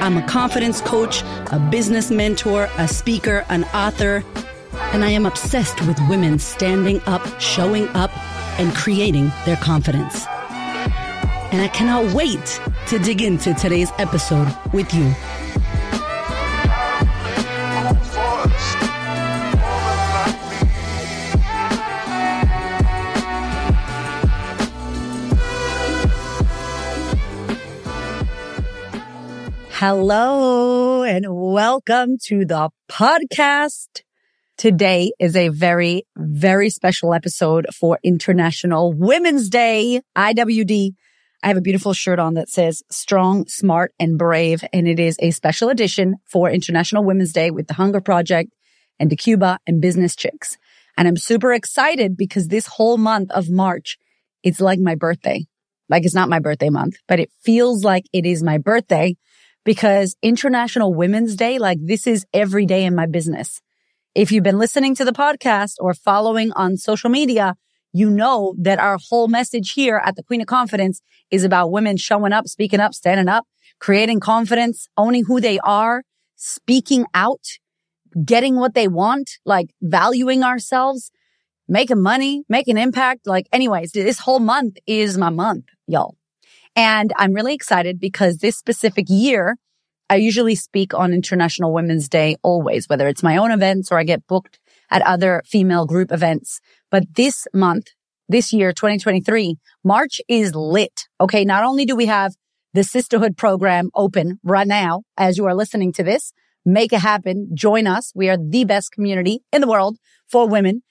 I'm a confidence coach, a business mentor, a speaker, an author, and I am obsessed with women standing up, showing up, and creating their confidence. And I cannot wait to dig into today's episode with you. Hello and welcome to the podcast. Today is a very, very special episode for International Women's Day, IWD. I have a beautiful shirt on that says strong, smart, and brave. And it is a special edition for International Women's Day with the Hunger Project and the Cuba and Business Chicks. And I'm super excited because this whole month of March, it's like my birthday. Like it's not my birthday month, but it feels like it is my birthday because International Women's Day, like this is every day in my business. If you've been listening to the podcast or following on social media, you know that our whole message here at the Queen of Confidence is about women showing up, speaking up, standing up, creating confidence, owning who they are, speaking out, getting what they want, like valuing ourselves, making money, making impact. Like anyways, this whole month is my month, y'all. And I'm really excited because this specific year, I usually speak on International Women's Day always, whether it's my own events or I get booked at other female group events. But this month, this year, 2023, March is lit. Okay. Not only do we have the Sistahood program open right now as you are listening to this, make it happen. Join us. We are the best community in the world for women.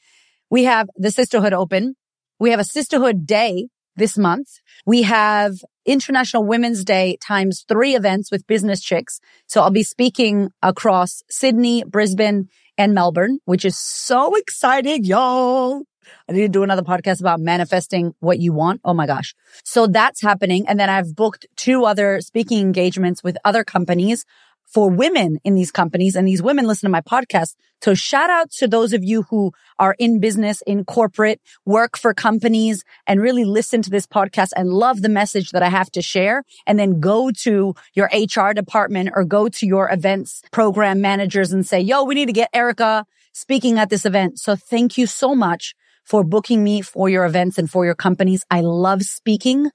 We have the Sistahood open. We have a Sistahood day this month. We have International Women's Day times three events with business chicks. So I'll be speaking across Sydney, Brisbane, and Melbourne, which is so exciting, y'all. I need to do another podcast about manifesting what you want. Oh my gosh. So that's happening. And then I've booked two other speaking engagements with other companies for women in these companies and these women listen to my podcast. So shout out to those of you who are in business, in corporate, work for companies and really listen to this podcast and love the message that I have to share. And then go to your HR department or go to your events program managers and say, yo, we need to get Erica speaking at this event. So thank you so much for booking me for your events and for your companies. I love speaking.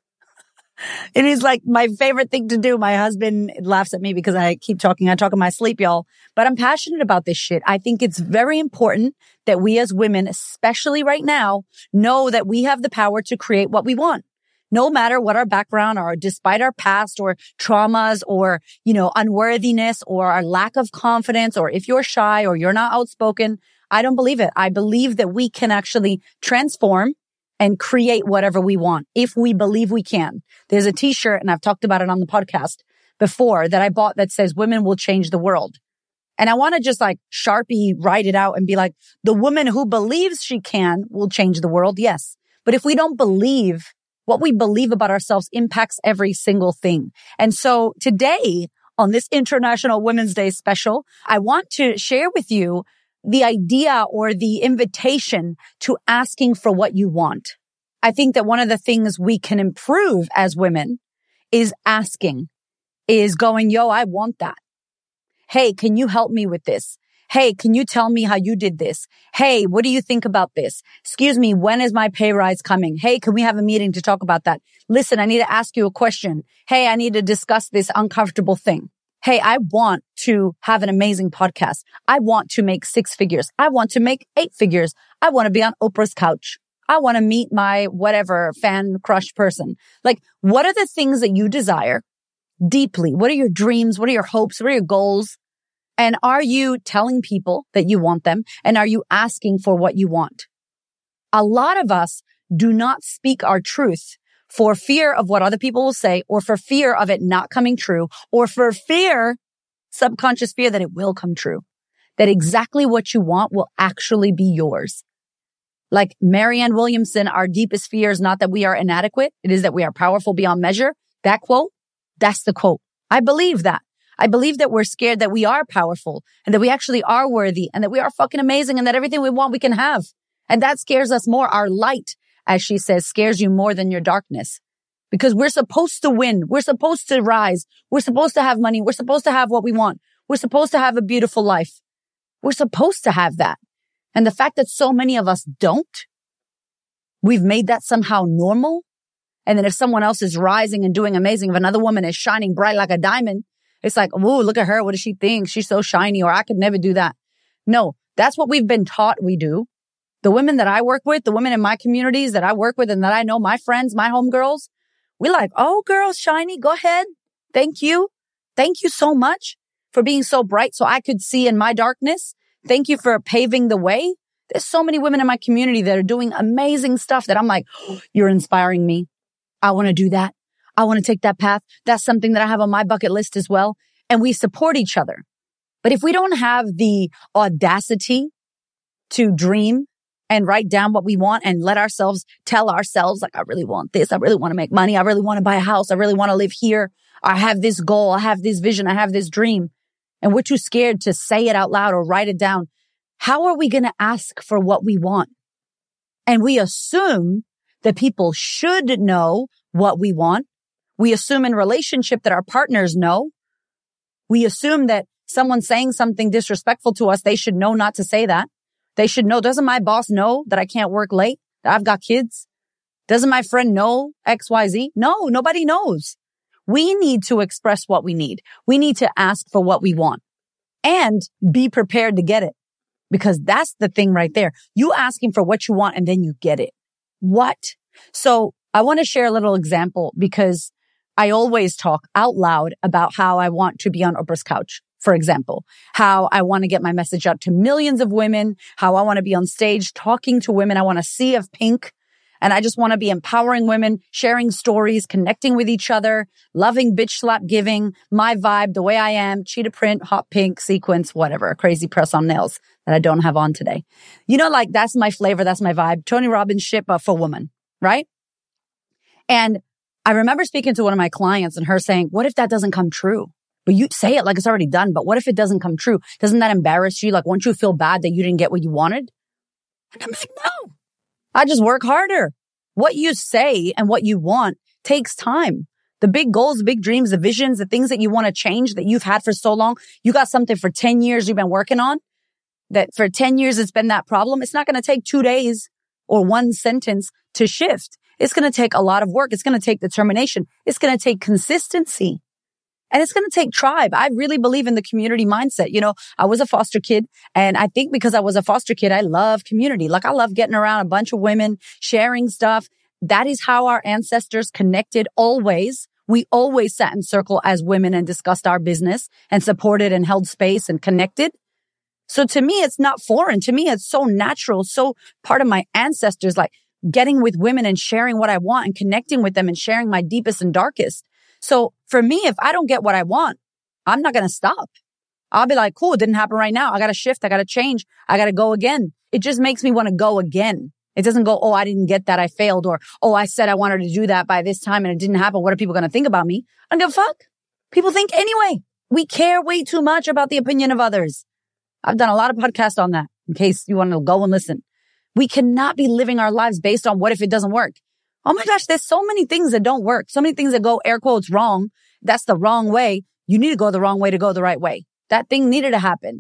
It is like my favorite thing to do. My husband laughs at me because I keep talking. I talk in my sleep, y'all, but I'm passionate about this shit. I think it's very important that we as women, especially right now, know that we have the power to create what we want. No matter what our background or despite our past or traumas or, you know, unworthiness or our lack of confidence or if you're shy or you're not outspoken, I don't believe it. I believe that we can actually transform and create whatever we want if we believe we can. There's a t-shirt and I've talked about it on the podcast before that I bought that says women will change the world. And I want to just like Sharpie write it out and be like, the woman who believes she can will change the world. Yes. But if we don't believe what we believe about ourselves impacts every single thing. And so today on this International Women's Day special, I want to share with you the idea or the invitation to asking for what you want. I think that one of the things we can improve as women is asking, is going, yo, I want that. Hey, can you help me with this? Hey, can you tell me how you did this? Hey, what do you think about this? Excuse me, when is my pay rise coming? Hey, can we have a meeting to talk about that? Listen, I need to ask you a question. Hey, I need to discuss this uncomfortable thing. Hey, I want to have an amazing podcast. I want to make six figures. I want to make eight figures. I want to be on Oprah's couch. I want to meet my whatever fan crush person. Like, what are the things that you desire deeply? What are your dreams? What are your hopes? What are your goals? And are you telling people that you want them? And are you asking for what you want? A lot of us do not speak our truth for fear of what other people will say or for fear of it not coming true or for fear, subconscious fear that it will come true. that exactly what you want will actually be yours. Like Marianne Williamson, our deepest fear is not that we are inadequate. It is that we are powerful beyond measure. That quote, that's the quote. I believe that. I believe that we're scared that we are powerful and that we actually are worthy and that we are fucking amazing and that everything we want we can have. And that scares us more. Our light, as she says, scares you more than your darkness because we're supposed to win. We're supposed to rise. We're supposed to have money. We're supposed to have what we want. We're supposed to have a beautiful life. We're supposed to have that. And the fact that so many of us don't, we've made that somehow normal. And then if someone else is rising and doing amazing, if another woman is shining bright like a diamond, it's like, whoa, look at her. What does she think? She's so shiny or I could never do that. No, that's what we've been taught we do. The women that I work with, the women in my communities that I work with and that I know, my friends, my homegirls, we like, oh, girl, shiny, go ahead. Thank you. Thank you so much for being so bright so I could see in my darkness. Thank you for paving the way. There's so many women in my community that are doing amazing stuff that I'm like, oh, you're inspiring me. I want to do that. I want to take that path. That's something that I have on my bucket list as well. And we support each other. But if we don't have the audacity to dream and write down what we want and let ourselves tell ourselves, like, I really want this. I really want to make money. I really want to buy a house. I really want to live here. I have this goal. I have this vision. I have this dream. And we're too scared to say it out loud or write it down. How are we going to ask for what we want? And we assume that people should know what we want we assume in relationship that our partners know. We assume that someone saying something disrespectful to us, they should know not to say that. They should know. Doesn't my boss know that I can't work late? That I've got kids? Doesn't my friend know XYZ? No, nobody knows. We need to express what we need. We need to ask for what we want and be prepared to get it because that's the thing right there. You asking for what you want and then you get it. What? So I want to share a little example because I always talk out loud about how I want to be on Oprah's couch. For example, how I want to get my message out to millions of women, how I want to be on stage talking to women. I want a sea of pink and I just want to be empowering women, sharing stories, connecting with each other, loving bitch slap giving, my vibe, the way I am, cheetah print, hot pink, sequence, whatever, crazy press on nails that I don't have on today. You know, like that's my flavor. That's my vibe. Tony Robbins shit, but for woman, right? And I remember speaking to one of my clients and her saying, what if that doesn't come true? But you say it like it's already done. But what if it doesn't come true? Doesn't that embarrass you? Like, won't you feel bad that you didn't get what you wanted? And I'm like, no, I just work harder. What you say and what you want takes time. The big goals, big dreams, the visions, the things that you want to change that you've had for so long. You got something for 10 years you've been working on that for 10 years it's been that problem. It's not going to take two days or one sentence to shift. It's going to take a lot of work. It's going to take determination. It's going to take consistency. And it's going to take tribe. I really believe in the community mindset. You know, I was a foster kid and I think because I was a foster kid, I love community. Like I love getting around a bunch of women, sharing stuff. That is how our ancestors connected always. We always sat in circle as women and discussed our business and supported and held space and connected. So to me, it's not foreign. To me, it's so natural, so part of my ancestors. Like getting with women and sharing what I want and connecting with them and sharing my deepest and darkest. So for me, if I don't get what I want, I'm not going to stop. I'll be like, cool, it didn't happen right now. I got to shift. I got to change. I got to go again. It just makes me want to go again. It doesn't go, oh, I didn't get that. I failed. Or, oh, I said I wanted to do that by this time and it didn't happen. What are people going to think about me? I don't give a fuck. People think anyway. We care way too much about the opinion of others. I've done a lot of podcasts on that in case you want to go and listen. We cannot be living our lives based on what if it doesn't work. Oh my gosh, there's so many things that don't work. So many things that go air quotes wrong. That's the wrong way. You need to go the wrong way to go the right way. That thing needed to happen.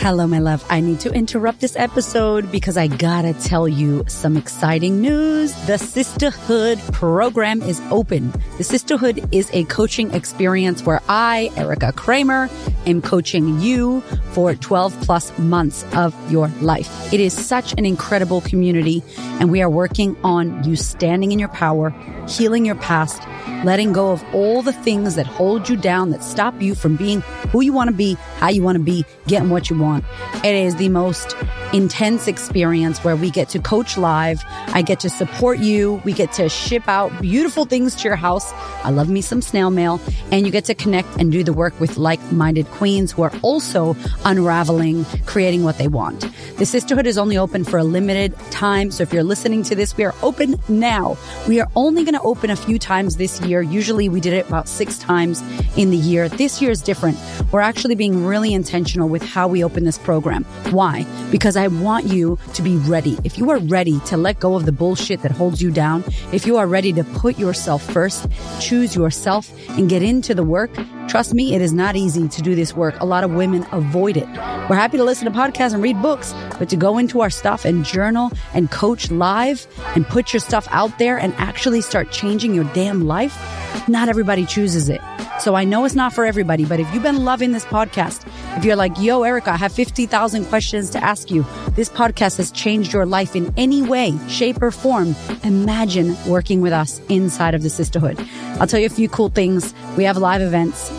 Hello, my love. I need to interrupt this episode because I gotta tell you some exciting news. The Sistahood program is open. The Sistahood is a coaching experience where I, Erica Cramb, am coaching you for 12 plus months of your life. It is such an incredible community and we are working on you standing in your power, healing your past, letting go of all the things that hold you down, that stop you from being who you want to be, how you want to be, getting what you want. It is the most intense experience where we get to coach live. I get to support you. We get to ship out beautiful things to your house. I love me some snail mail and you get to connect and do the work with like-minded queens who are also unraveling, creating what they want. The Sistahood is only open for a limited time. So if you're listening to this, we are open now. We are only going to open a few times this year. Usually we did it about six times in the year. This year is different. We're actually being really intentional with how we open this program. Why? Because I want you to be ready. If you are ready to let go of the bullshit that holds you down, if you are ready to put yourself first, choose yourself and get into the work, trust me, it is not easy to do this work. A lot of women avoid it. We're happy to listen to podcasts and read books, but to go into our stuff and journal and coach live and put your stuff out there and actually start changing your damn life, not everybody chooses it. So I know it's not for everybody, but if you've been loving this podcast, if you're like, yo, Erica, I have 50,000 questions to ask you, this podcast has changed your life in any way, shape, or form, imagine working with us inside of the Sistahood. I'll tell you a few cool things. We have live events.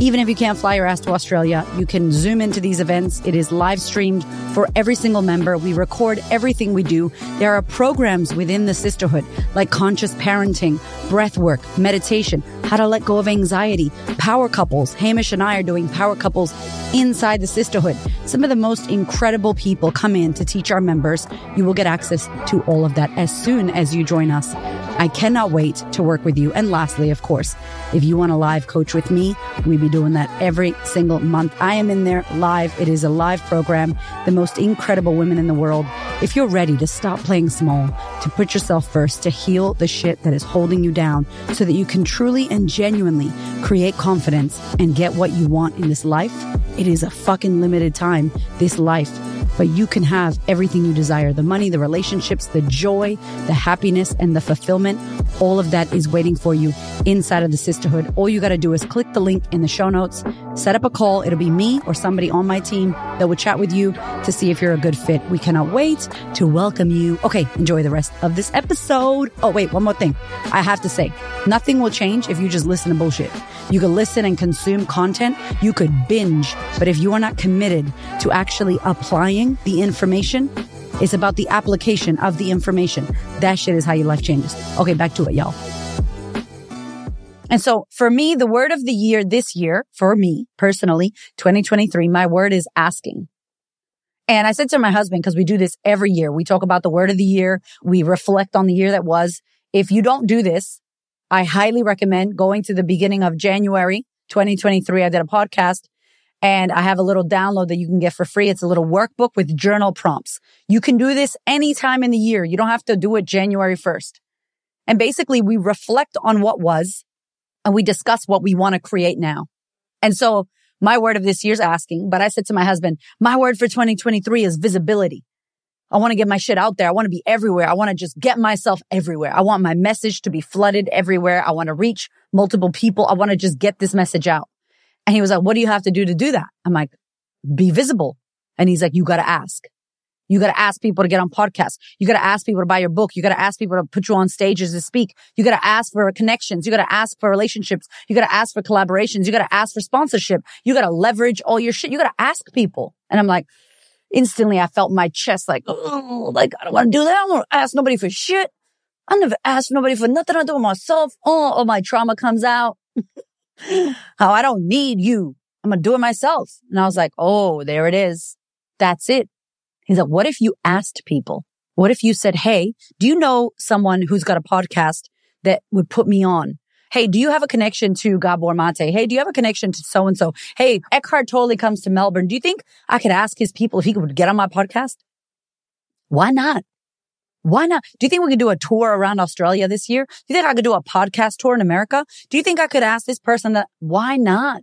Even if you can't fly your ass to Australia, you can zoom into these events. It is live streamed for every single member. We record everything we do. There are programs within the Sistahood like conscious parenting, breath work, meditation, how to let go of anxiety, power couples. Hamish and I are doing power couples inside the Sistahood. Some of the most incredible people come in to teach our members. You will get access to all of that as soon as you join us. I cannot wait to work with you. And lastly, of course, if you want a live coach with me, we be doing that every single month. I am in there live. It is a live program, the most incredible women in the world. If you're ready to stop playing small, to put yourself first, to heal the shit that is holding you down so that you can truly and genuinely create confidence and get what you want in this life, it is a fucking limited time, this life but you can have everything you desire the money, the relationships, the joy, the happiness, and the fulfillment. All of that is waiting for you inside of the Sistahood. All you got to do is click the link in the show notes, set up a call. It'll be me or somebody on my team that will chat with you to see if you're a good fit. We cannot wait to welcome you. Okay, enjoy the rest of this episode. Oh, wait, one more thing. I have to say, nothing will change if you just listen to bullshit. You could listen and consume content. You could binge. But if you are not committed to actually applying the information, it's about the application of the information. That shit is how your life changes. Okay, back to it, y'all. And so for me, the word of the year this year, for me personally, 2023, my word is asking. And I said to my husband, because we do this every year, we talk about the word of the year. We reflect on the year that was. If you don't do this, I highly recommend going to the beginning of January 2023. I did a podcast and I have a little download that you can get for free. It's a little workbook with journal prompts. You can do this anytime in the year. You don't have to do it January 1st. And basically we reflect on what was and we discuss what we want to create now. And so my word of this year's asking, but I said to my husband, my word for 2023 is visibility. I want to get my shit out there. I want to be everywhere. I want to just get myself everywhere. I want my message to be flooded everywhere. I want to reach multiple people. I want to just get this message out. And he was like, what do you have to do to do that? I'm like, be visible. And he's like, you got to ask. You got to ask people to get on podcasts. You got to ask people to buy your book. You got to ask people to put you on stages to speak. You got to ask for connections. You got to ask for relationships. You got to ask for collaborations. You got to ask for sponsorship. You got to leverage all your shit. You got to ask people. And I'm like, instantly I felt my chest like, oh, like I don't want to do that. I don't want to ask nobody for shit. I never asked nobody for nothing I do with myself. Oh, all my trauma comes out. How I don't need you. I'm going to do it myself. And I was like, oh, there it is. That's it. He's like, what if you asked people? What if you said, Hey, do you know someone who's got a podcast that would put me on? Hey, do you have a connection to Gabor Mate? Hey, do you have a connection to so and so? Hey, Eckhart Tolle comes to Melbourne. Do you think I could ask his people if he could get on my podcast? Why not? Why not? Do you think we could do a tour around Australia this year? Do you think I could do a podcast tour in America? Do you think I could ask this person that? Why not?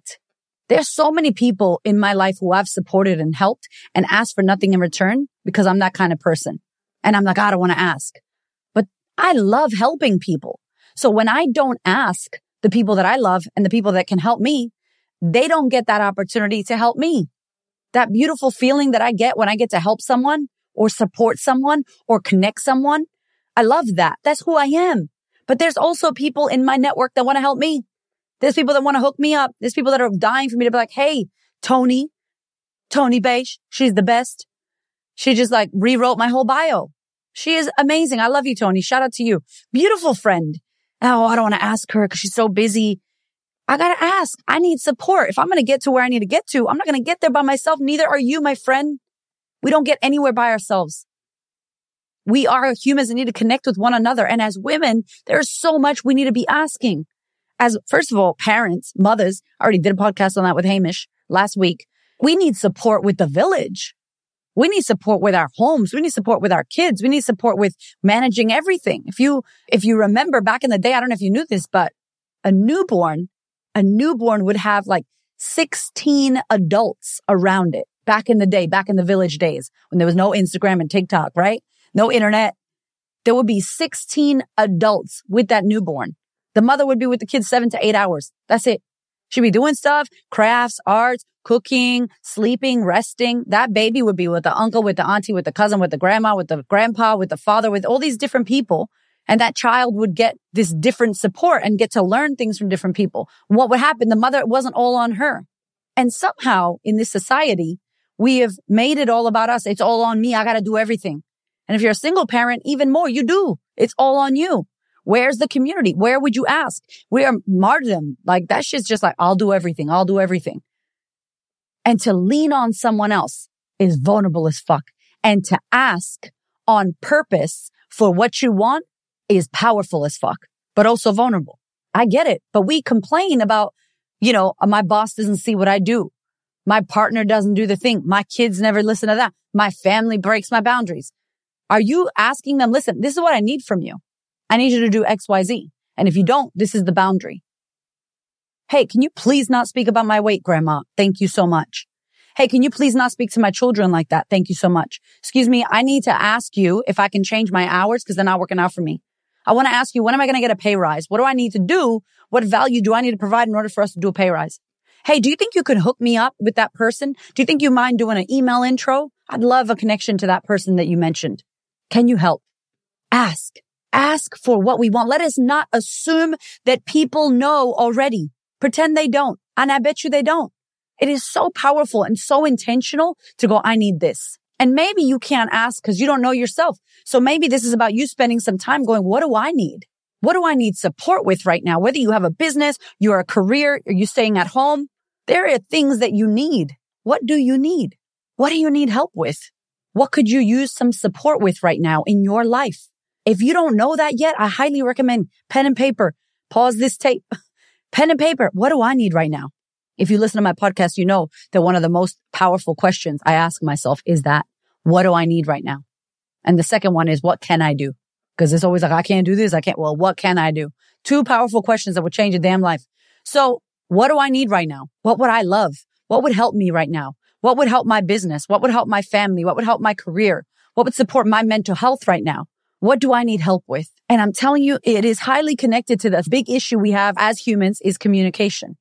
There's so many people in my life who I've supported and helped and asked for nothing in return because I'm that kind of person. And I'm like, I don't want to ask, but I love helping people. So when I don't ask the people that I love and the people that can help me, they don't get that opportunity to help me. That beautiful feeling that I get when I get to help someone or support someone or connect someone. I love that. That's who I am. But there's also people in my network that want to help me. There's people that want to hook me up. There's people that are dying for me to be like, Hey, Tony, Tony Beige, she's the best. She just like rewrote my whole bio. She is amazing. I love you, Tony. Shout out to you. Beautiful friend. Oh, I don't want to ask her because she's so busy. I got to ask. I need support. If I'm going to get to where I need to get to, I'm not going to get there by myself. Neither are you, my friend. We don't get anywhere by ourselves. We are humans and need to connect with one another. And as women, there's so much we need to be asking. As first of all, parents, mothers, I already did a podcast on that with Hamish last week. We need support with the village. We need support with our homes. We need support with our kids. We need support with managing everything. If you, if you remember back in the day, I don't know if you knew this, but a newborn, a newborn would have like 16 adults around it back in the day, back in the village days when there was no Instagram and TikTok, right? No internet. There would be 16 adults with that newborn. The mother would be with the kids seven to eight hours. That's it. She'd be doing stuff, crafts, arts, cooking, sleeping, resting. That baby would be with the uncle, with the auntie, with the cousin, with the grandma, with the grandpa, with the father, with all these different people. And that child would get this different support and get to learn things from different people. What would happen? The mother wasn't all on her. And somehow in this society, we have made it all about us. It's all on me. I got to do everything. And if you're a single parent, even more, you do. It's all on you. Where's the community? Where would you ask? We are martyrdom. Like that shit's just like, I'll do everything. I'll do everything. And to lean on someone else is vulnerable as fuck. And to ask on purpose for what you want is powerful as fuck, but also vulnerable. I get it. But we complain about, you know, my boss doesn't see what I do. My partner doesn't do the thing. My kids never listen to that. My family breaks my boundaries. Are you asking them, listen, this is what I need from you. I need you to do X, Y, Z. And if you don't, this is the boundary. Hey, can you please not speak about my weight, grandma? Thank you so much. Hey, can you please not speak to my children like that? Thank you so much. Excuse me. I need to ask you if I can change my hours because they're not working out for me. I want to ask you, when am I going to get a pay rise? What do I need to do? What value do I need to provide in order for us to do a pay rise? Hey, do you think you could hook me up with that person? Do you think you mind doing an email intro? I'd love a connection to that person that you mentioned. Can you help? Ask. Ask for what we want. Let us not assume that people know already. Pretend they don't. And I bet you they don't. It is so powerful and so intentional to go, I need this. And maybe you can't ask because you don't know yourself. So maybe this is about you spending some time going, what do I need? What do I need support with right now? Whether you have a business, you're a career, are you staying at home? There are things that you need. What do you need? What do you need help with? What could you use some support with right now in your life? If you don't know that yet, I highly recommend pen and paper. Pause this tape. Pen and paper. What do I need right now? If you listen to my podcast, you know that one of the most powerful questions I ask myself is that, what do I need right now? And the second one is, what can I do? Because it's always like, I can't do this. I can't. Well, what can I do? Two powerful questions that would change a damn life. So what do I need right now? What would I love? What would help me right now? What would help my business? What would help my family? What would help my career? What would support my mental health right now? What do I need help with? And I'm telling you, it is highly connected to the big issue we have as humans is communication.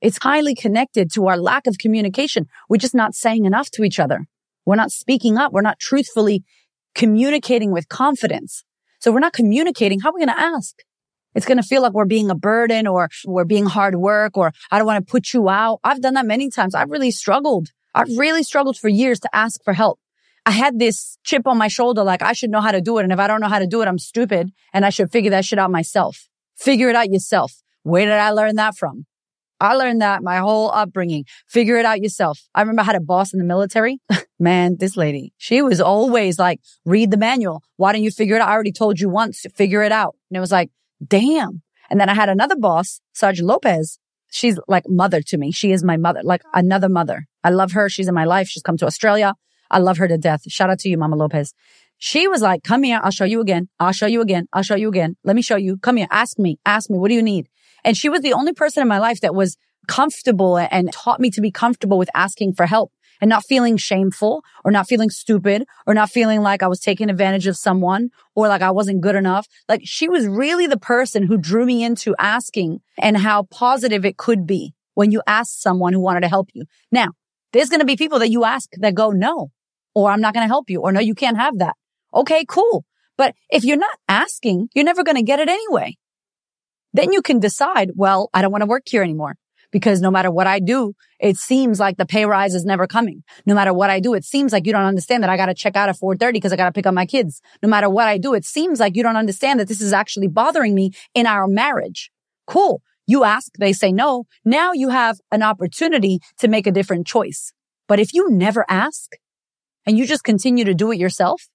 It's highly connected to our lack of communication. We're just not saying enough to each other. We're not speaking up. We're not truthfully communicating with confidence. So we're not communicating. How are we going to ask? It's going to feel like we're being a burden or we're being hard work or I don't want to put you out. I've done that many times. I've really struggled. I've really struggled for years to ask for help. I had this chip on my shoulder, like I should know how to do it. And if I don't know how to do it, I'm stupid and I should figure that shit out myself. Figure it out yourself. Where did I learn that from? I learned that my whole upbringing. Figure it out yourself. I remember I had a boss in the military. Man, this lady, she was always like, read the manual. Why don't you figure it out? I already told you once, figure it out. And it was like, damn. And then I had another boss, Sergeant Lopez. She's like mother to me. She is my mother, like another mother. I love her. She's in my life. She's come to Australia. I love her to death. Shout out to you, Mama Lopez. She was like, come here. I'll show you again. I'll show you again. I'll show you again. Let me show you. Come here. Ask me. Ask me. What do you need? And she was the only person in my life that was comfortable and taught me to be comfortable with asking for help and not feeling shameful or not feeling stupid or not feeling like I was taking advantage of someone or like I wasn't good enough. Like she was really the person who drew me into asking and how positive it could be when you ask someone who wanted to help you. Now, there's going to be people that you ask that go, no, or I'm not going to help you or no, you can't have that. Okay, cool. But if you're not asking, you're never going to get it anyway. Then you can decide, well, I don't want to work here anymore because no matter what I do, it seems like the pay rise is never coming. No matter what I do, it seems like you don't understand that I got to check out at 4:30 because I got to pick up my kids. No matter what I do, it seems like you don't understand that this is actually bothering me in our marriage. Cool. You ask, they say no. Now you have an opportunity to make a different choice. But if you never ask and you just continue to do it yourself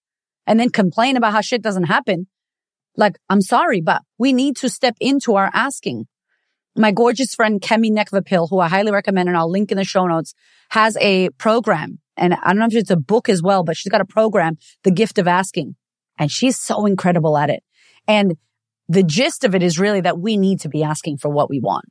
and then complain about how shit doesn't happen, like, I'm sorry, but we need to step into our asking. My gorgeous friend, Kemi Nekvapil, who I highly recommend and I'll link in the show notes, has a program. And I don't know if it's a book as well, but she's got a program, The Gift of Asking. And she's so incredible at it. And the gist of it is really that we need to be asking for what we want.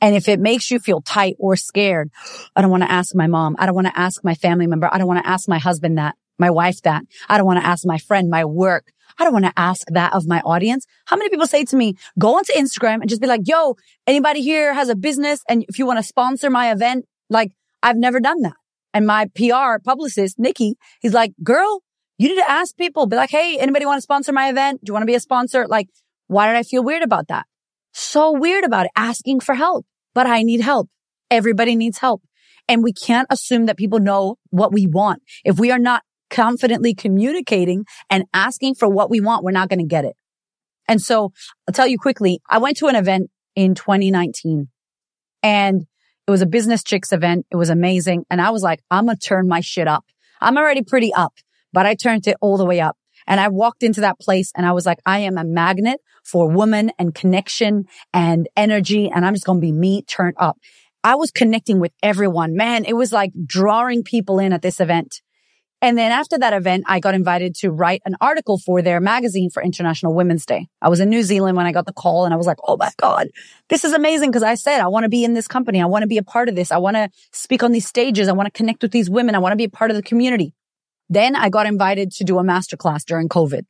And if it makes you feel tight or scared, I don't want to ask my mom. I don't want to ask my family member. I don't want to ask my husband that, my wife that. I don't want to ask my friend, my work. I don't want to ask that of my audience. How many people say to me, go onto Instagram and just be like, yo, anybody here has a business and if you want to sponsor my event, like I've never done that. And my PR publicist, Nikki, he's like, girl, you need to ask people, be like, Hey, anybody want to sponsor my event? Do you want to be a sponsor? Like, why did I feel weird about that? So weird about it, asking for help, but I need help. Everybody needs help. And we can't assume that people know what we want. If we are not confidently communicating and asking for what we want, we're not going to get it. And so I'll tell you quickly, I went to an event in 2019 and it was a business chicks event. It was amazing. And I was like, I'm going to turn my shit up. I'm already pretty up, but I turned it all the way up. And I walked into that place and I was like, I am a magnet for woman and connection and energy. And I'm just going to be me turned up. I was connecting with everyone. Man, it was like drawing people in at this event. And then after that event, I got invited to write an article for their magazine for International Women's Day. I was in New Zealand when I got the call and I was like, Oh my God, this is amazing. Cause I said, I want to be in this company. I want to be a part of this. I want to speak on these stages. I want to connect with these women. I want to be a part of the community. Then I got invited to do a masterclass during COVID.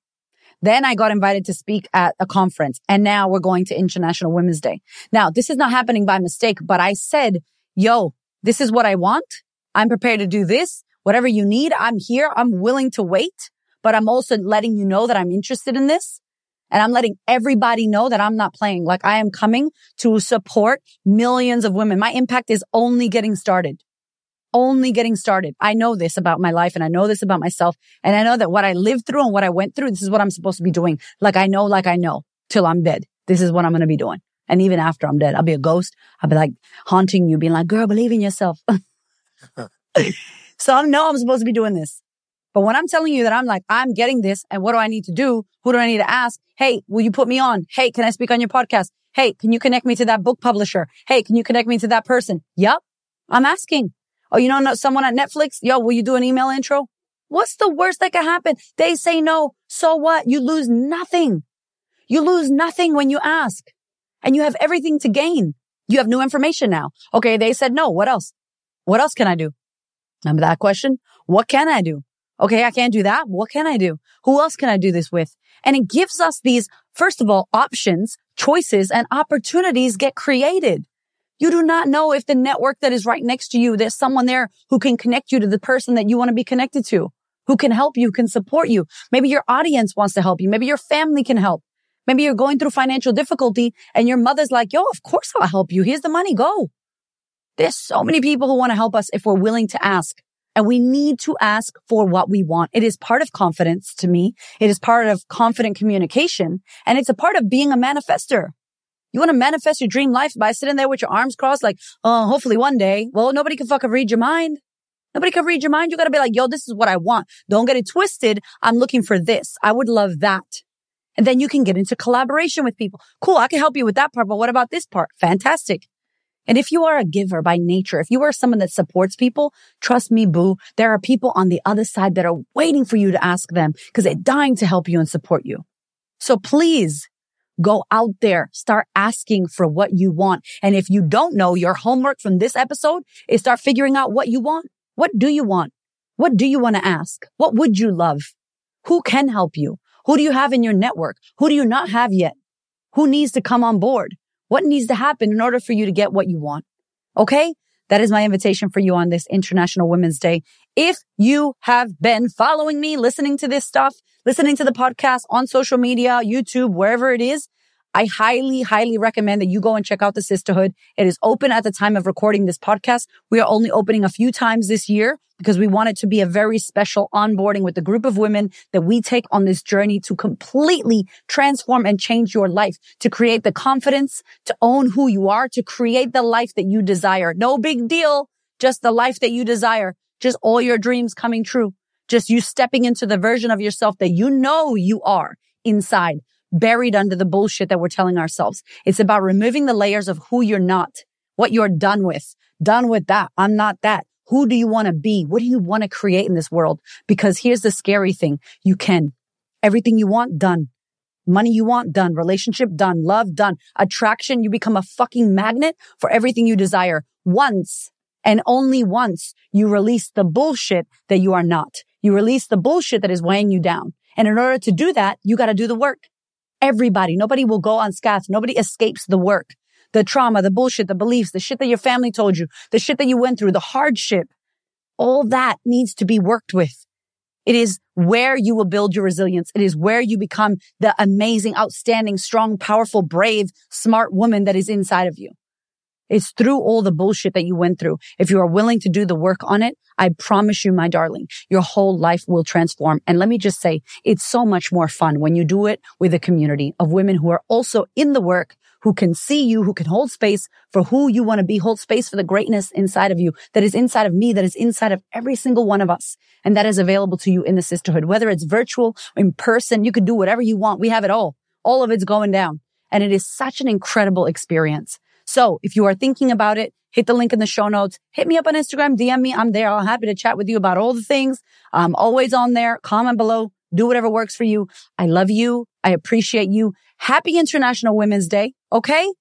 Then I got invited to speak at a conference and now we're going to International Women's Day. Now this is not happening by mistake, but I said, yo, this is what I want. I'm prepared to do this. Whatever you need, I'm here. I'm willing to wait, but I'm also letting you know that I'm interested in this. And I'm letting everybody know that I'm not playing. Like I am coming to support millions of women. My impact is only getting started. Only getting started. I know this about my life and I know this about myself. And I know that what I lived through and what I went through, this is what I'm supposed to be doing. Like I know, like I know till I'm dead. This is what I'm going to be doing. And even after I'm dead, I'll be a ghost. I'll be like haunting you, being like, girl, believe in yourself. So I know I'm supposed to be doing this. But when I'm telling you that I'm like, I'm getting this and what do I need to do? Who do I need to ask? Hey, will you put me on? Hey, can I speak on your podcast? Hey, can you connect me to that book publisher? Hey, can you connect me to that person? Yep. I'm asking. Oh, you know, someone at Netflix? Yo, will you do an email intro? What's the worst that could happen? They say no. So what? You lose nothing. You lose nothing when you ask and you have everything to gain. You have new information now. Okay. They said no. What else? What else can I do? Remember that question? What can I do? Okay, I can't do that. What can I do? Who else can I do this with? And it gives us these, first of all, options, choices, and opportunities get created. You do not know if the network that is right next to you, there's someone there who can connect you to the person that you want to be connected to, who can help you, can support you. Maybe your audience wants to help you. Maybe your family can help. Maybe you're going through financial difficulty and your mother's like, yo, of course I'll help you. Here's the money. Go. There's so many people who want to help us if we're willing to ask. And we need to ask for what we want. It is part of confidence to me. It is part of confident communication and it's a part of being a manifester. You want to manifest your dream life by sitting there with your arms crossed like, oh, hopefully one day. Well, nobody can fucking read your mind. Nobody can read your mind. You got to be like, yo, this is what I want. Don't get it twisted. I'm looking for this. I would love that. And then you can get into collaboration with people. Cool. I can help you with that part. But what about this part? Fantastic. And if you are a giver by nature, if you are someone that supports people, trust me, boo, there are people on the other side that are waiting for you to ask them because they're dying to help you and support you. So please go out there, start asking for what you want. And if you don't know, your homework from this episode is start figuring out what you want. What do you want? What do you want to ask? What would you love? Who can help you? Who do you have in your network? Who do you not have yet? Who needs to come on board? What needs to happen in order for you to get what you want? Okay. That is my invitation for you on this International Women's Day. If you have been following me, listening to this stuff, listening to the podcast on social media, YouTube, wherever it is, I highly, highly recommend that you go and check out the Sistahood. It is open at the time of recording this podcast. We are only opening a few times this year because we want it to be a very special onboarding with the group of women that we take on this journey to completely transform and change your life, to create the confidence, to own who you are, to create the life that you desire. No big deal. Just the life that you desire. Just all your dreams coming true. Just you stepping into the version of yourself that you know you are inside buried under the bullshit that we're telling ourselves. It's about removing the layers of who you're not, what you're done with. Done with that. I'm not that. Who do you want to be? What do you want to create in this world? Because here's the scary thing. You can. Everything you want, done. Money you want, done. Relationship, done. Love, done. Attraction, you become a fucking magnet for everything you desire. Once and only once you release the bullshit that you are not. You release the bullshit that is weighing you down. And in order to do that, you got to do the work. Everybody, nobody will go on unscathed. Nobody escapes the work, the trauma, the bullshit, the beliefs, the shit that your family told you, the shit that you went through, the hardship. All that needs to be worked with. It is where you will build your resilience. It is where you become the amazing, outstanding, strong, powerful, brave, smart woman that is inside of you. It's through all the bullshit that you went through. If you are willing to do the work on it, I promise you, my darling, your whole life will transform. And let me just say, it's so much more fun when you do it with a community of women who are also in the work, who can see you, who can hold space for who you want to be, hold space for the greatness inside of you, that is inside of me, that is inside of every single one of us. And that is available to you in the Sistahood, whether it's virtual, in person, you can do whatever you want. We have it all. All of it's going down. And it is such an incredible experience. So if you are thinking about it, hit the link in the show notes. Hit me up on Instagram, DM me. I'm there. I'm happy to chat with you about all the things. I'm always on there. Comment below. Do whatever works for you. I love you. I appreciate you. Happy International Women's Day. Okay.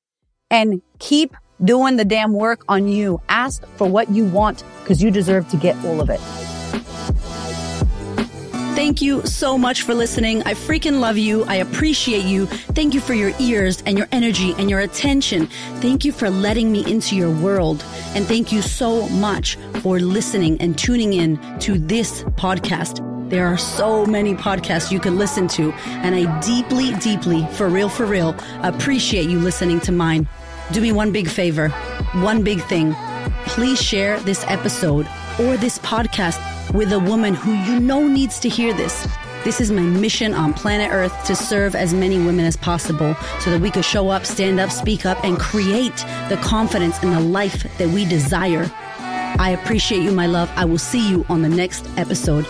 And keep doing the damn work on you. Ask for what you want because you deserve to get all of it. Thank you so much for listening. I freaking love you. I appreciate you. Thank you for your ears and your energy and your attention. Thank you for letting me into your world. And thank you so much for listening and tuning in to this podcast. There are so many podcasts you can listen to, and I deeply, deeply, for real, for real, appreciate you listening to mine. Do me one big favor, one big thing. Please share this episode or this podcast with a woman who you know needs to hear this. This is my mission on planet Earth to serve as many women as possible so that we could show up, stand up, speak up, and create the confidence and the life that we desire. I appreciate you, my love. I will see you on the next episode.